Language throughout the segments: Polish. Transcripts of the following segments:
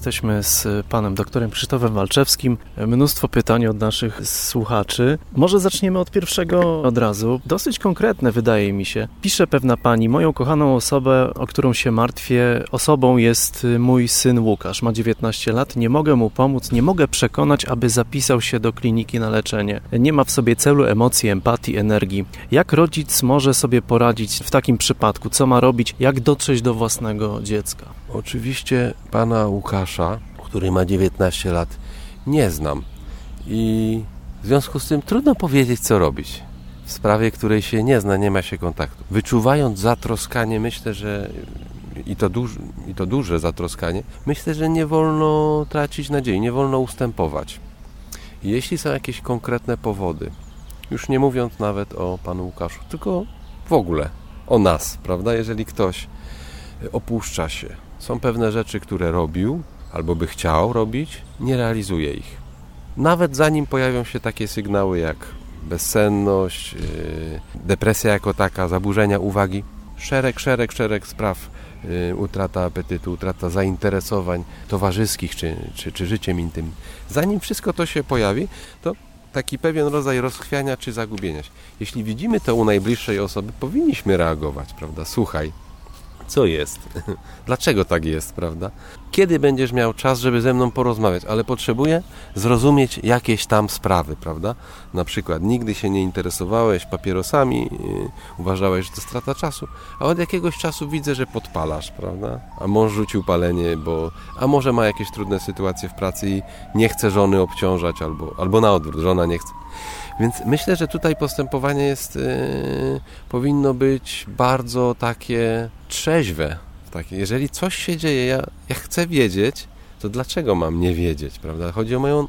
Jesteśmy z panem doktorem Krzysztofem Walczewskim. Mnóstwo pytań od naszych słuchaczy. Może zaczniemy od pierwszego od razu. Dosyć konkretne wydaje mi się. Pisze pewna pani, moją kochaną osobę, o którą się martwię, osobą jest mój syn Łukasz. Ma 19 lat, nie mogę mu pomóc, nie mogę przekonać, aby zapisał się do kliniki na leczenie. Nie ma w sobie celu, emocji, empatii, energii. Jak rodzic może sobie poradzić w takim przypadku? Co ma robić? Jak dotrzeć do własnego dziecka? Oczywiście pana Łukasza, który ma 19 lat, nie znam i w związku z tym trudno powiedzieć, co robić w sprawie, której się nie zna, nie ma się kontaktu. Wyczuwając zatroskanie, myślę, że i to, duż, i to duże zatroskanie, myślę, że nie wolno tracić nadziei, nie wolno ustępować. Jeśli są jakieś konkretne powody, już nie mówiąc nawet o panu Łukaszu, tylko w ogóle o nas, prawda? Jeżeli ktoś opuszcza się, są pewne rzeczy, które robił albo by chciał robić, nie realizuje ich. Nawet zanim pojawią się takie sygnały jak bezsenność, yy, depresja jako taka, zaburzenia uwagi, szereg, szereg, szereg spraw, yy, utrata apetytu, utrata zainteresowań towarzyskich czy, czy, czy życiem intymnym. Zanim wszystko to się pojawi, to taki pewien rodzaj rozchwiania czy zagubienia się. Jeśli widzimy to u najbliższej osoby, powinniśmy reagować, prawda? Słuchaj, co jest? Dlaczego tak jest, prawda? Kiedy będziesz miał czas, żeby ze mną porozmawiać, ale potrzebuję zrozumieć jakieś tam sprawy, prawda? Na przykład nigdy się nie interesowałeś papierosami, yy, uważałeś, że to strata czasu, a od jakiegoś czasu widzę, że podpalasz, prawda? A mąż rzucił palenie, bo a może ma jakieś trudne sytuacje w pracy i nie chce żony obciążać, albo, albo na odwrót, żona nie chce. Więc myślę, że tutaj postępowanie jest, yy, powinno być bardzo takie trzeźwe. Takie, jeżeli coś się dzieje, ja, ja chcę wiedzieć, to dlaczego mam nie wiedzieć, prawda? Chodzi o moją.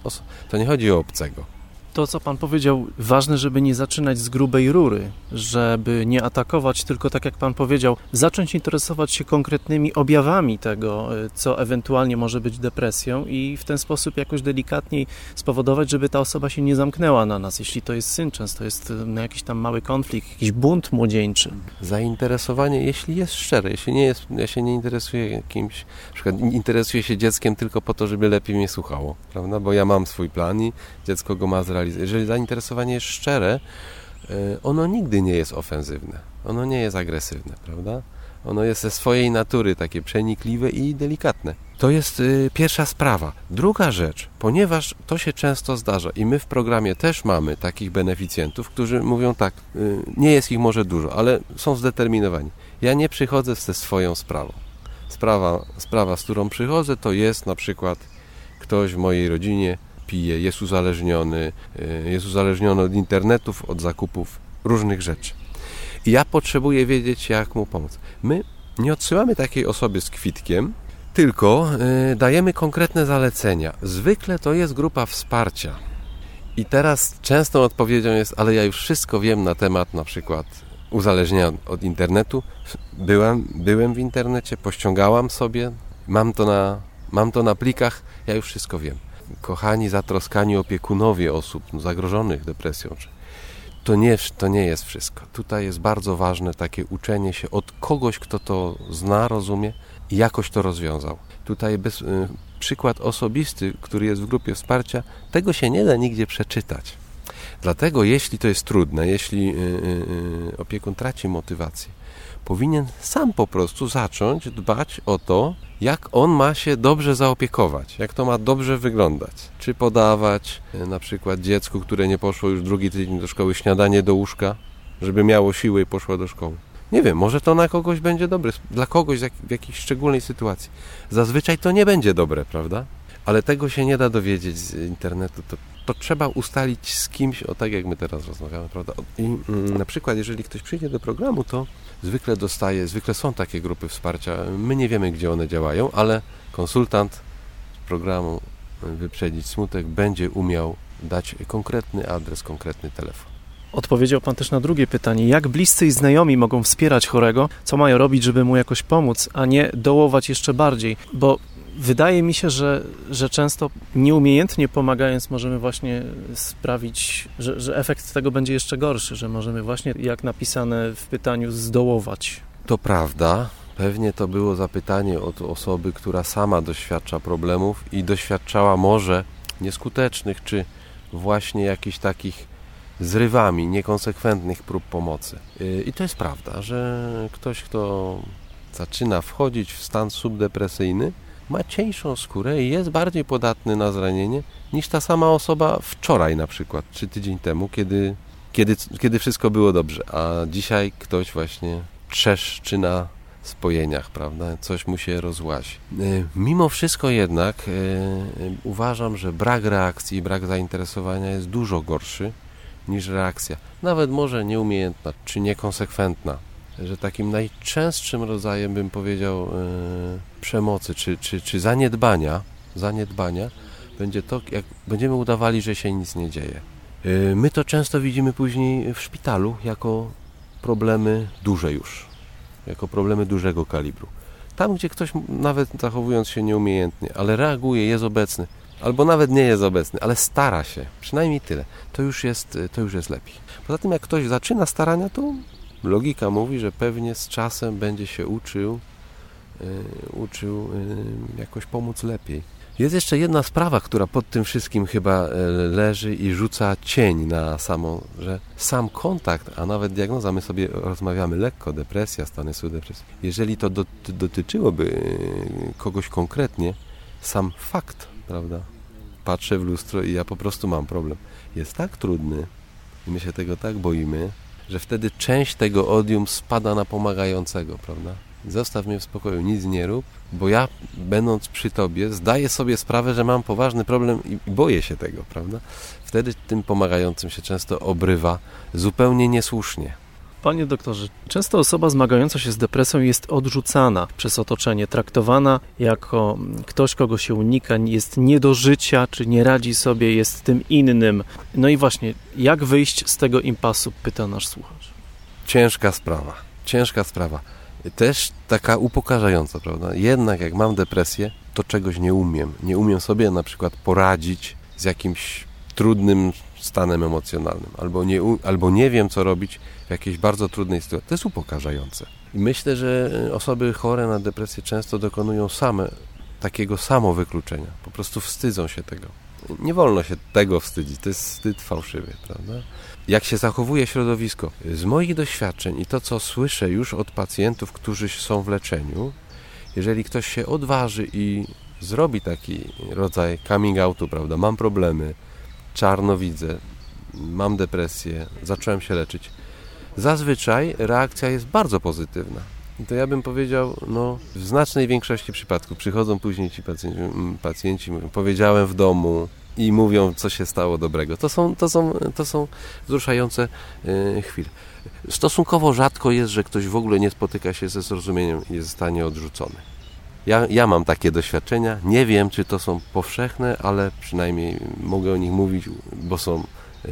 To nie chodzi o obcego to, co Pan powiedział, ważne, żeby nie zaczynać z grubej rury, żeby nie atakować, tylko tak jak Pan powiedział, zacząć interesować się konkretnymi objawami tego, e, co ewentualnie może być depresją i w ten sposób jakoś delikatniej spowodować, żeby ta osoba się nie zamknęła na nas. Jeśli to jest syn, często jest e, jakiś tam mały konflikt, jakiś bunt młodzieńczy. Zainteresowanie, jeśli jest szczere, jeśli nie jest, ja się nie interesuję kimś, na przykład interesuję się dzieckiem tylko po to, żeby lepiej mnie słuchało, prawda? Bo ja mam swój plan i dziecko go ma zrealizować jeżeli zainteresowanie jest szczere, e, ono nigdy nie jest ofensywne, ono nie jest agresywne, prawda? Ono jest ze swojej natury takie przenikliwe i delikatne. To jest y, pierwsza sprawa. Druga rzecz, ponieważ to się często zdarza i my w programie też mamy takich beneficjentów, którzy mówią tak, y, nie jest ich może dużo, ale są zdeterminowani. Ja nie przychodzę ze swoją sprawą. Sprawa, sprawa, z którą przychodzę, to jest na przykład ktoś w mojej rodzinie pije, jest uzależniony, y, jest uzależniony od internetów, od zakupów różnych rzeczy. I ja potrzebuję wiedzieć, jak mu pomóc. My nie odsyłamy takiej osoby z kwitkiem, tylko y, dajemy konkretne zalecenia. Zwykle to jest grupa wsparcia. I teraz częstą odpowiedzią jest, ale ja już wszystko wiem na temat na przykład uzależnienia od internetu. Byłem, byłem w internecie, pościągałam sobie, mam to, na, mam to na plikach, ja już wszystko wiem kochani, zatroskani opiekunowie osób zagrożonych depresją, to nie, to nie jest wszystko. Tutaj jest bardzo ważne takie uczenie się od kogoś, kto to zna, rozumie i jakoś to rozwiązał. Tutaj bez, y, przykład osobisty, który jest w grupie wsparcia, tego się nie da nigdzie przeczytać. Dlatego, jeśli to jest trudne, jeśli y, y, y opiekun traci motywację, powinien sam po prostu zacząć dbać o to, jak on ma się dobrze zaopiekować, jak to ma dobrze wyglądać. Czy podawać na przykład dziecku, które nie poszło już drugi tydzień do szkoły, śniadanie do łóżka, żeby miało siłę i poszło do szkoły. Nie wiem, może to na kogoś będzie dobre, dla kogoś w jakiejś szczególnej sytuacji. Zazwyczaj to nie będzie dobre, prawda? Ale tego się nie da dowiedzieć z internetu. To, to trzeba ustalić z kimś, o tak jak my teraz rozmawiamy, prawda? I mm, na przykład, jeżeli ktoś przyjdzie do programu, to zwykle dostaje, zwykle są takie grupy wsparcia. My nie wiemy, gdzie one działają, ale konsultant programu Wyprzedzić Smutek będzie umiał dać konkretny adres, konkretny telefon. Odpowiedział Pan też na drugie pytanie. Jak bliscy i znajomi mogą wspierać chorego? Co mają robić, żeby mu jakoś pomóc, a nie dołować jeszcze bardziej? Bo wydaje mi się, że, że często nieumiejętnie pomagając możemy właśnie sprawić, że, że efekt tego będzie jeszcze gorszy, że możemy właśnie, jak napisane w pytaniu, zdołować. To prawda, Pewnie to było zapytanie od osoby, która sama doświadcza problemów i doświadczała może nieskutecznych, czy właśnie jakichś takich zrywami, niekonsekwentnych prób pomocy. Y, I to jest prawda, że ktoś, kto zaczyna wchodzić w stan subdepresyjny, ma cieńszą skórę i jest bardziej podatny na zranienie niż ta sama osoba wczoraj na przykład, czy tydzień temu, kiedy, kiedy, kiedy wszystko było dobrze, a dzisiaj ktoś właśnie trzeszczy na spojeniach, prawda? Coś mu się rozłazi. Y, mimo wszystko jednak y, y, uważam, że brak reakcji i brak zainteresowania jest dużo gorszy niż reakcja. Nawet może nieumiejętna czy niekonsekwentna. Że takim najczęstszym rodzajem, bym powiedział, przemocy czy, czy, czy zaniedbania, zaniedbania będzie to, jak będziemy udawali, że się nic nie dzieje. My to często widzimy później w szpitalu jako problemy duże już jako problemy dużego kalibru. Tam, gdzie ktoś nawet zachowując się nieumiejętnie, ale reaguje, jest obecny, albo nawet nie jest obecny, ale stara się, przynajmniej tyle, to już jest, to już jest lepiej. Poza tym, jak ktoś zaczyna starania, to logika mówi, że pewnie z czasem będzie się uczył, yy, uczył yy, jakoś pomóc lepiej. Jest jeszcze jedna sprawa, która pod tym wszystkim chyba e, leży i rzuca cień na samą, że sam kontakt, a nawet diagnoza, my sobie rozmawiamy lekko, depresja, stany depresji. Jeżeli to dotyczyłoby e, kogoś konkretnie, sam fakt, prawda, patrzę w lustro i ja po prostu mam problem, jest tak trudny i my się tego tak boimy, że wtedy część tego odium spada na pomagającego, prawda? Zostaw mnie w spokoju, nic nie rób, bo ja, będąc przy tobie, zdaję sobie sprawę, że mam poważny problem i boję się tego, prawda? Wtedy tym pomagającym się często obrywa zupełnie niesłusznie. Panie doktorze, często osoba zmagająca się z depresją jest odrzucana przez otoczenie, traktowana jako ktoś, kogo się unika, jest nie do życia, czy nie radzi sobie, jest tym innym. No i właśnie, jak wyjść z tego impasu, pyta nasz słuchacz. Ciężka sprawa, ciężka sprawa też taka upokarzająca, prawda? Jednak jak mam depresję, to czegoś nie umiem. Nie umiem sobie na przykład poradzić z jakimś trudnym stanem emocjonalnym, albo nie, albo nie wiem, co robić w jakiejś bardzo trudnej sytuacji. To jest upokarzające. I myślę, że osoby chore na depresję często dokonują same takiego samo wykluczenia. Po prostu wstydzą się tego. Nie wolno się tego wstydzić, to jest wstyd fałszywy, prawda? jak się zachowuje środowisko. Z moich doświadczeń i to, co słyszę już od pacjentów, którzy są w leczeniu, jeżeli ktoś się odważy i zrobi taki rodzaj coming outu, prawda, mam problemy, czarno widzę, mam depresję, zacząłem się leczyć, zazwyczaj reakcja jest bardzo pozytywna. I to ja bym powiedział, no, w znacznej większości przypadków przychodzą później ci pacjenci, pacjenci mówią, powiedziałem w domu, i mówią, co się stało dobrego. To są, to są, to są wzruszające e, chwile. Stosunkowo rzadko jest, że ktoś w ogóle nie spotyka się ze zrozumieniem i zostanie odrzucony. Ja, ja mam takie doświadczenia. Nie wiem, czy to są powszechne, ale przynajmniej mogę o nich mówić, bo są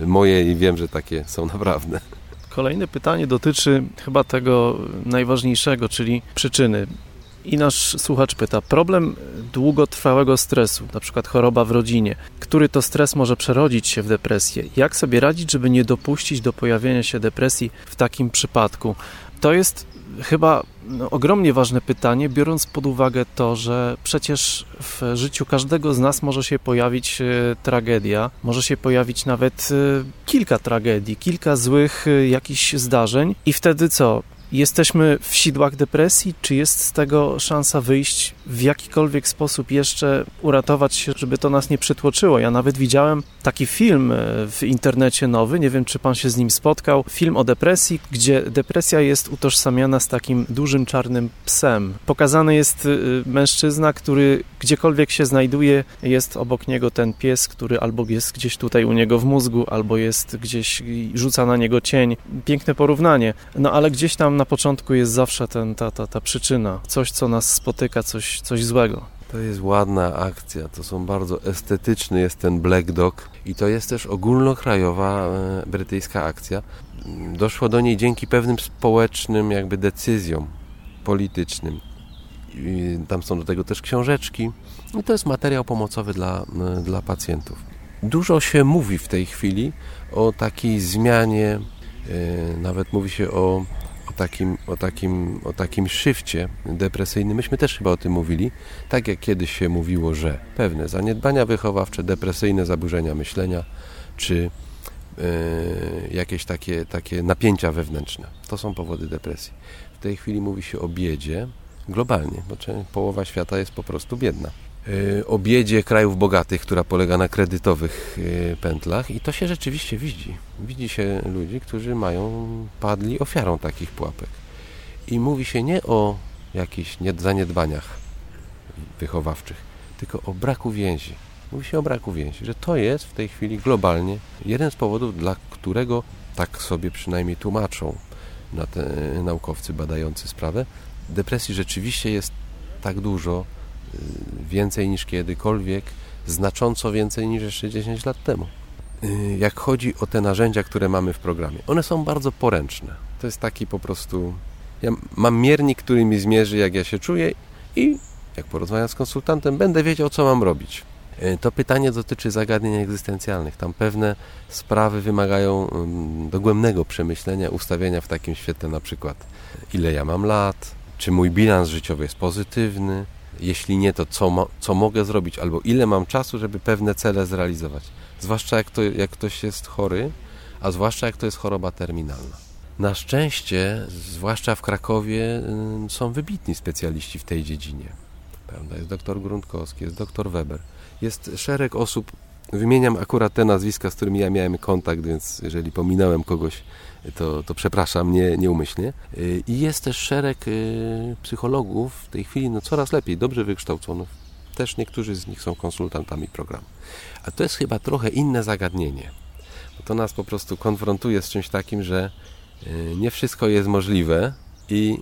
moje i wiem, że takie są naprawdę. Kolejne pytanie dotyczy chyba tego najważniejszego, czyli przyczyny. I nasz słuchacz pyta, problem długotrwałego stresu, na przykład choroba w rodzinie, który to stres może przerodzić się w depresję. Jak sobie radzić, żeby nie dopuścić do pojawienia się depresji w takim przypadku? To jest chyba ogromnie ważne pytanie, biorąc pod uwagę to, że przecież w życiu każdego z nas może się pojawić e, tragedia, może się pojawić nawet e, kilka tragedii, kilka złych e, jakichś zdarzeń i wtedy co? Jesteśmy w sidłach depresji? Czy jest z tego szansa wyjść w jakikolwiek sposób jeszcze uratować się, żeby to nas nie przytłoczyło? Ja nawet widziałem taki film e, w internecie nowy, nie wiem czy pan się z nim spotkał, film o depresji, gdzie depresja jest utożsamiana z takim dużym czarnym psem. Pokazany jest e, mężczyzna, który gdziekolwiek się znajduje, jest obok niego ten pies, który albo jest gdzieś tutaj u niego w mózgu, albo jest gdzieś, rzuca na niego cień. Piękne porównanie. No ale gdzieś tam na początku jest zawsze ten, ta, ta, ta przyczyna, coś, co nas spotyka, coś, coś złego. To jest ładna akcja, to są bardzo estetyczny jest ten Black Dog i to jest też ogólnokrajowa e, brytyjska akcja. Doszło do niej dzięki pewnym społecznym jakby decyzjom politycznym. I tam są do tego też książeczki i to jest materiał pomocowy dla, e, dla pacjentów. Dużo się mówi w tej chwili o takiej zmianie, e, nawet mówi się o takim, o takim, o takim shifcie depresyjnym. Myśmy też chyba o tym mówili. Tak jak kiedyś się mówiło, że pewne zaniedbania wychowawcze, depresyjne zaburzenia myślenia, czy yy, jakieś takie, takie napięcia wewnętrzne. To są powody depresji. W tej chwili mówi się o biedzie globalnie, bo połowa świata jest po prostu biedna. Y, o biedzie krajów bogatych, która polega na kredytowych y, pętlach i to się rzeczywiście widzi. Widzi się ludzi, którzy mają, padli ofiarą takich pułapek. I mówi się nie o jakichś zaniedbaniach wychowawczych, tylko o braku więzi. Mówi się o braku więzi, że to jest w tej chwili globalnie jeden z powodów, dla którego tak sobie przynajmniej tłumaczą na te naukowcy badający sprawę. Depresji rzeczywiście jest tak dużo, więcej niż kiedykolwiek, znacząco więcej niż jeszcze 10 lat temu. Y, jak chodzi o te narzędzia, które mamy w programie, one są bardzo poręczne. To jest taki po prostu. Ja mam miernik, który mi zmierzy, jak ja się czuję, i jak porozmawiam z konsultantem, będę wiedział, co mam robić. Y, to pytanie dotyczy zagadnień egzystencjalnych. Tam pewne sprawy wymagają dogłębnego przemyślenia, ustawienia w takim świetle, na przykład, ile ja mam lat, czy mój bilans życiowy jest pozytywny, jeśli nie, to co, mo, co mogę zrobić, albo ile mam czasu, żeby pewne cele zrealizować. Zwłaszcza jak, to, jak ktoś jest chory, a zwłaszcza jak to jest choroba terminalna. Na szczęście, zwłaszcza w Krakowie, są wybitni specjaliści w tej dziedzinie. Prawda? Jest doktor Gruntkowski, jest doktor Weber. Jest szereg osób, wymieniam akurat te nazwiska, z którymi ja miałem kontakt, więc jeżeli pominąłem kogoś, to, to przepraszam nie, nieumyślnie. Y, I jest też szereg y, psychologów w tej chwili no, coraz lepiej, dobrze wykształconych. Też niektórzy z nich są konsultantami programu. A to jest chyba trochę inne zagadnienie. Bo to nas po prostu konfrontuje z czymś takim, że y, nie wszystko jest możliwe i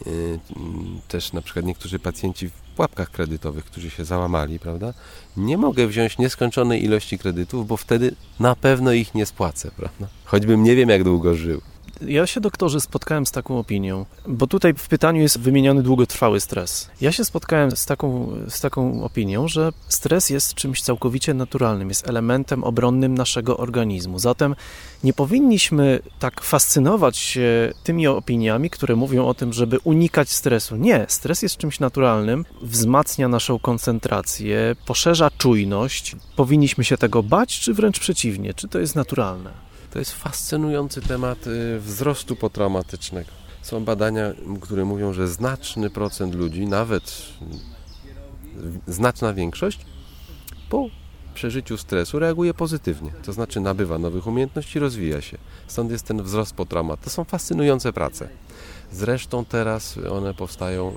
też na przykład niektórzy pacjenci w pułapkach kredytowych, którzy się załamali, prawda? Nie mogę wziąć nieskończonej ilości kredytów, bo wtedy na pewno ich nie spłacę, prawda? Choćbym nie wiem, jak długo żył. Ja się, doktorze, spotkałem z taką opinią, bo tutaj w pytaniu jest wymieniony długotrwały stres. Ja się spotkałem z taką, z taką opinią, że stres jest czymś całkowicie naturalnym, jest elementem obronnym naszego organizmu. Zatem nie powinniśmy tak fascynować się tymi opiniami, które mówią o tym, żeby unikać stresu. Nie, stres jest czymś naturalnym, wzmacnia naszą koncentrację, poszerza czujność. Powinniśmy się tego bać, czy wręcz przeciwnie? Czy to jest naturalne? To jest fascynujący temat y, wzrostu potraumatycznego. Są badania, które mówią, że znaczny procent ludzi, nawet znaczna większość, po przeżyciu stresu reaguje pozytywnie. To znaczy nabywa nowych umiejętności, rozwija się. Stąd jest ten wzrost potraumat. To są fascynujące prace. Zresztą teraz one powstają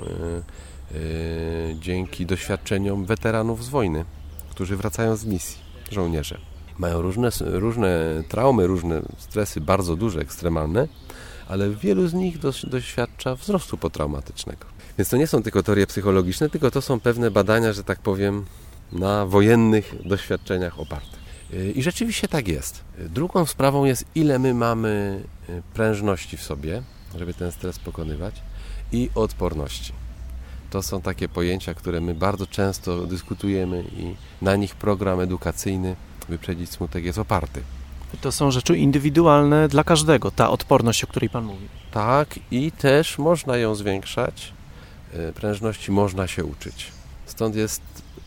yy, yy, dzięki doświadczeniom weteranów z wojny, którzy wracają z misji, żołnierze mają różne, różne traumy, różne stresy bardzo duże, ekstremalne, ale wielu z nich doświadcza wzrostu potraumatycznego. Więc to nie są tylko teorie psychologiczne, tylko to są pewne badania, że tak powiem, na wojennych doświadczeniach oparte. Y, I rzeczywiście tak jest. Drugą sprawą jest, ile my mamy y, prężności w sobie, żeby ten stres pokonywać, i odporności. To są takie pojęcia, które my bardzo często dyskutujemy i na nich program edukacyjny wyprzedzić smutek jest oparty. To są rzeczy indywidualne dla każdego, ta odporność, o której Pan mówi. Tak, i też można ją zwiększać, e, prężności można się uczyć. Stąd jest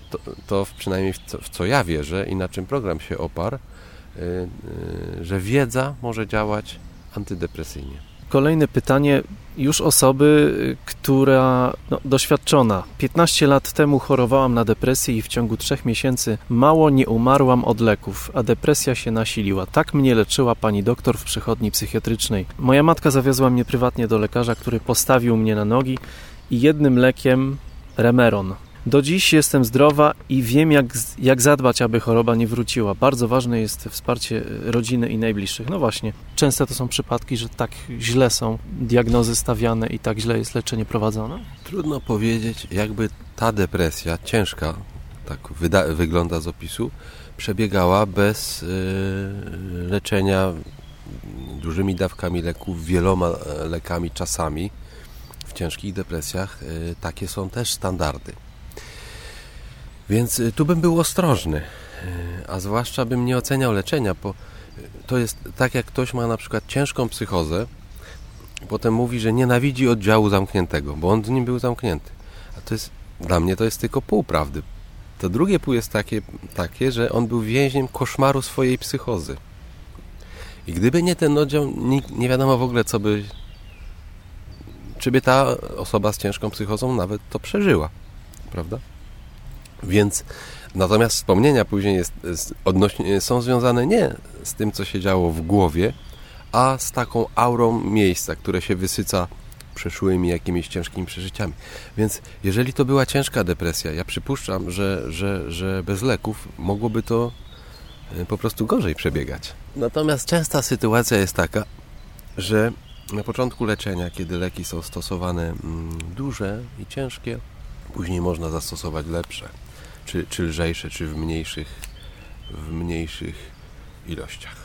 to, to przynajmniej w co, w co, ja wierzę i na czym program się oparł, e, e, że wiedza może działać antydepresyjnie. Kolejne pytanie już osoby, która no, doświadczona. 15 lat temu chorowałam na depresję i w ciągu trzech miesięcy mało nie umarłam od leków, a depresja się nasiliła. Tak mnie leczyła pani doktor w przychodni psychiatrycznej. Moja matka zawiozła mnie prywatnie do lekarza, który postawił mnie na nogi i jednym lekiem Remeron do dziś jestem zdrowa i wiem, jak, jak zadbać, aby choroba nie wróciła. Bardzo ważne jest wsparcie rodziny i najbliższych. No właśnie, często to są przypadki, że tak źle są diagnozy stawiane i tak źle jest leczenie prowadzone? Trudno powiedzieć, jakby ta depresja ciężka, tak wygląda z opisu, przebiegała bez yy, leczenia dużymi dawkami leków, wieloma e, lekami czasami. W ciężkich depresjach yy, takie są też standardy. Więc y, tu bym był ostrożny, y, a zwłaszcza bym nie oceniał leczenia, bo y, to jest tak jak ktoś ma na przykład ciężką psychozę potem mówi, że nienawidzi oddziału zamkniętego, bo on z nim był zamknięty. A to jest, dla mnie to jest tylko pół prawdy. To drugie pół jest takie, takie, że on był więźniem koszmaru swojej psychozy. I gdyby nie ten oddział, nie, nie wiadomo w ogóle, co by. Czy by ta osoba z ciężką psychozą nawet to przeżyła, prawda? Więc natomiast wspomnienia później jest, jest odnośnie, są związane nie z tym, co się działo w głowie, a z taką aurą miejsca, które się wysyca przeszłymi jakimiś ciężkimi przeżyciami. Więc jeżeli to była ciężka depresja, ja przypuszczam, że, że, że bez leków mogłoby to e, po prostu gorzej przebiegać. Natomiast częsta sytuacja jest taka, że na początku leczenia, kiedy leki są stosowane mm, duże i ciężkie, później można zastosować lepsze, czy, czy lżejsze, czy w mniejszych, w mniejszych ilościach.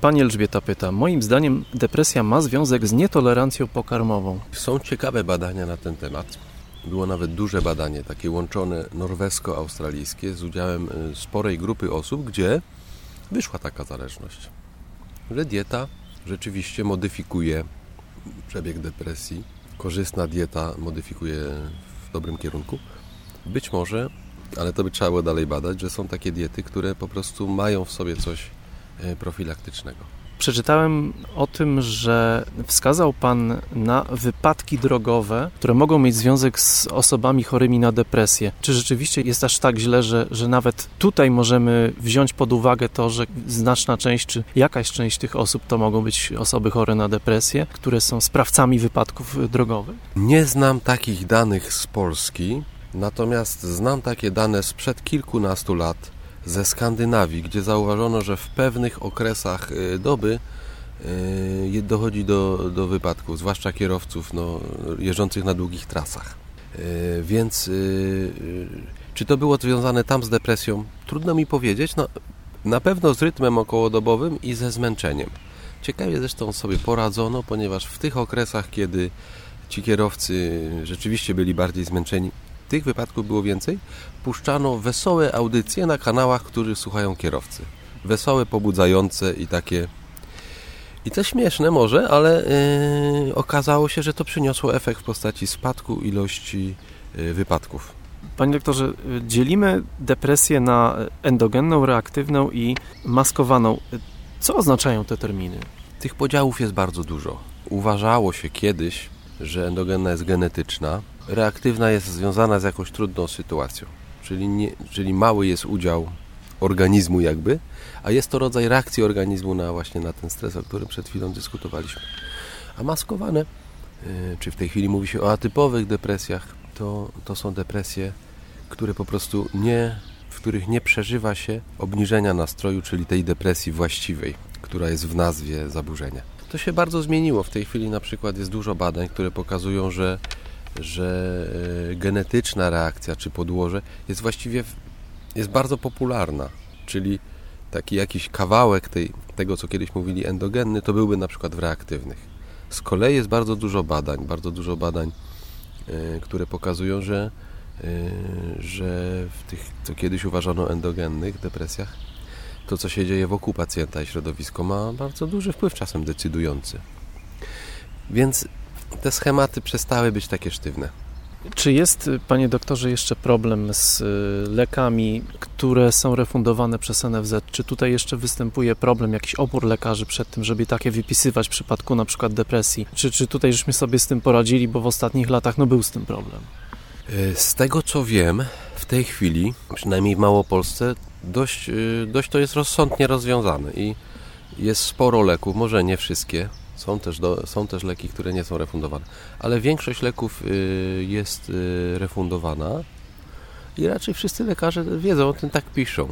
Pani Elżbieta pyta, moim zdaniem depresja ma związek z nietolerancją pokarmową. Są ciekawe badania na ten temat. Było nawet duże badanie, takie łączone norwesko-australijskie z udziałem y, sporej grupy osób, gdzie wyszła taka zależność. Że dieta rzeczywiście modyfikuje przebieg depresji. Korzystna dieta modyfikuje w dobrym kierunku. Być może, ale to by trzeba było dalej badać, że są takie diety, które po prostu mają w sobie coś E, profilaktycznego. Przeczytałem o tym, że wskazał Pan na wypadki drogowe, które mogą mieć związek z osobami chorymi na depresję. Czy rzeczywiście jest aż tak źle, że, że nawet tutaj możemy wziąć pod uwagę to, że znaczna część, czy jakaś część tych osób to mogą być osoby chore na depresję, które są sprawcami wypadków drogowych? Nie znam takich danych z Polski, natomiast znam takie dane sprzed kilkunastu lat ze Skandynawii, gdzie zauważono, że w pewnych okresach y, doby y, dochodzi do, do wypadków, zwłaszcza kierowców no, jeżdżących na długich trasach. Y, więc czy to było związane tam z depresją? Trudno mi powiedzieć. No, na pewno z rytmem okołodobowym i ze zmęczeniem. Ciekawie zresztą sobie poradzono, ponieważ w tych okresach, kiedy ci kierowcy rzeczywiście byli bardziej zmęczeni, tych wypadków było więcej, puszczano wesołe audycje na kanałach, których słuchają kierowcy. Wesołe, pobudzające i takie. I to śmieszne może, ale yy, okazało się, że to przyniosło efekt w postaci spadku ilości yy, wypadków. Panie doktorze, dzielimy depresję na endogenną, reaktywną i maskowaną. Co oznaczają te terminy? Tych podziałów jest bardzo dużo. Uważało się kiedyś, że endogenna jest genetyczna, reaktywna jest związana z jakąś trudną sytuacją, czyli, nie, czyli mały jest udział organizmu jakby, a jest to rodzaj reakcji organizmu na właśnie na ten stres, o którym przed chwilą dyskutowaliśmy. A maskowane, y, czy w tej chwili mówi się o atypowych depresjach, to, to są depresje, które po prostu nie, w których nie przeżywa się obniżenia nastroju, czyli tej depresji właściwej, która jest w nazwie zaburzenia. To się bardzo zmieniło. W tej chwili na przykład jest dużo badań, które pokazują, że że e, genetyczna reakcja czy podłoże jest właściwie jest bardzo popularna, czyli taki jakiś kawałek tej, tego, co kiedyś mówili endogenny, to byłby na przykład w reaktywnych. Z kolei jest bardzo dużo badań, bardzo dużo badań, e, które pokazują, że, e, że w tych, co kiedyś uważano endogennych depresjach, to, co się dzieje wokół pacjenta i środowisko ma bardzo duży wpływ, czasem decydujący. Więc te schematy przestały być takie sztywne. Czy jest, panie doktorze, jeszcze problem z y, lekami, które są refundowane przez NFZ? Czy tutaj jeszcze występuje problem, jakiś opór lekarzy przed tym, żeby takie wypisywać w przypadku na przykład depresji? Czy, czy tutaj żeśmy sobie z tym poradzili, bo w ostatnich latach no, był z tym problem? Y, z tego co wiem, tej chwili, przynajmniej w Małopolsce, dość, y, dość to jest rozsądnie rozwiązane i jest sporo leków, może nie wszystkie, są też, do, są też leki, które nie są refundowane, ale większość leków y, jest y, refundowana i raczej wszyscy lekarze wiedzą o tym, tak piszą.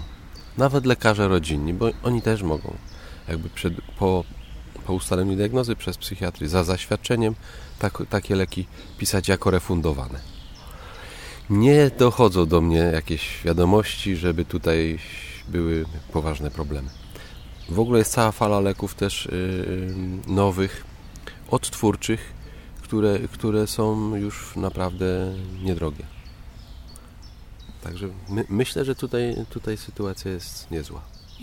Nawet lekarze rodzinni, bo oni też mogą jakby przed, po, po ustaleniu diagnozy przez psychiatry za zaświadczeniem tak, takie leki pisać jako refundowane. Nie dochodzą do mnie jakieś wiadomości, żeby tutaj były poważne problemy. W ogóle jest cała fala leków też yy, nowych, odtwórczych, które, które są już naprawdę niedrogie. Także my, myślę, że tutaj, tutaj sytuacja jest niezła.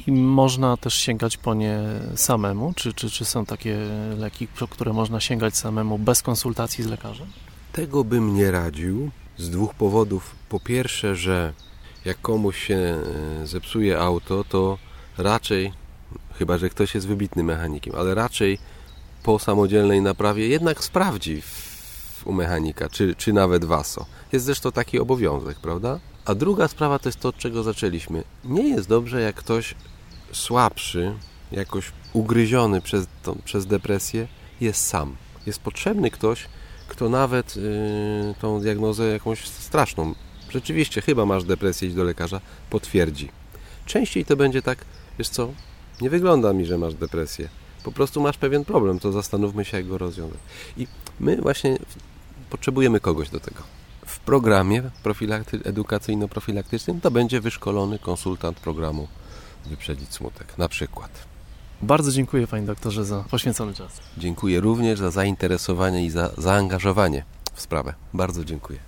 I można też sięgać po nie samemu? Czy, czy, czy są takie leki, po które można sięgać samemu bez konsultacji z lekarzem? Tego bym nie radził z dwóch powodów. Po pierwsze, że jak komuś się e, zepsuje auto, to raczej, chyba że ktoś jest wybitnym mechanikiem, ale raczej po samodzielnej naprawie jednak sprawdzi u mechanika, czy, czy nawet waso. Jest zresztą taki obowiązek, prawda? A druga sprawa to jest to, od czego zaczęliśmy. Nie jest dobrze, jak ktoś słabszy, jakoś ugryziony przez, tą, przez depresję, jest sam. Jest potrzebny ktoś, kto nawet yy, tą diagnozę jakąś straszną, rzeczywiście chyba masz depresję, idź do lekarza, potwierdzi. Częściej to będzie tak, wiesz co, nie wygląda mi, że masz depresję. Po prostu masz pewien problem, to zastanówmy się, jak go rozwiązać. I my właśnie potrzebujemy kogoś do tego. W programie profilakty- edukacyjno-profilaktycznym to będzie wyszkolony konsultant programu Wyprzedzić Smutek, na przykład. Bardzo dziękuję Panie Doktorze za poświęcony czas. Dziękuję również za zainteresowanie i za zaangażowanie w sprawę. Bardzo dziękuję.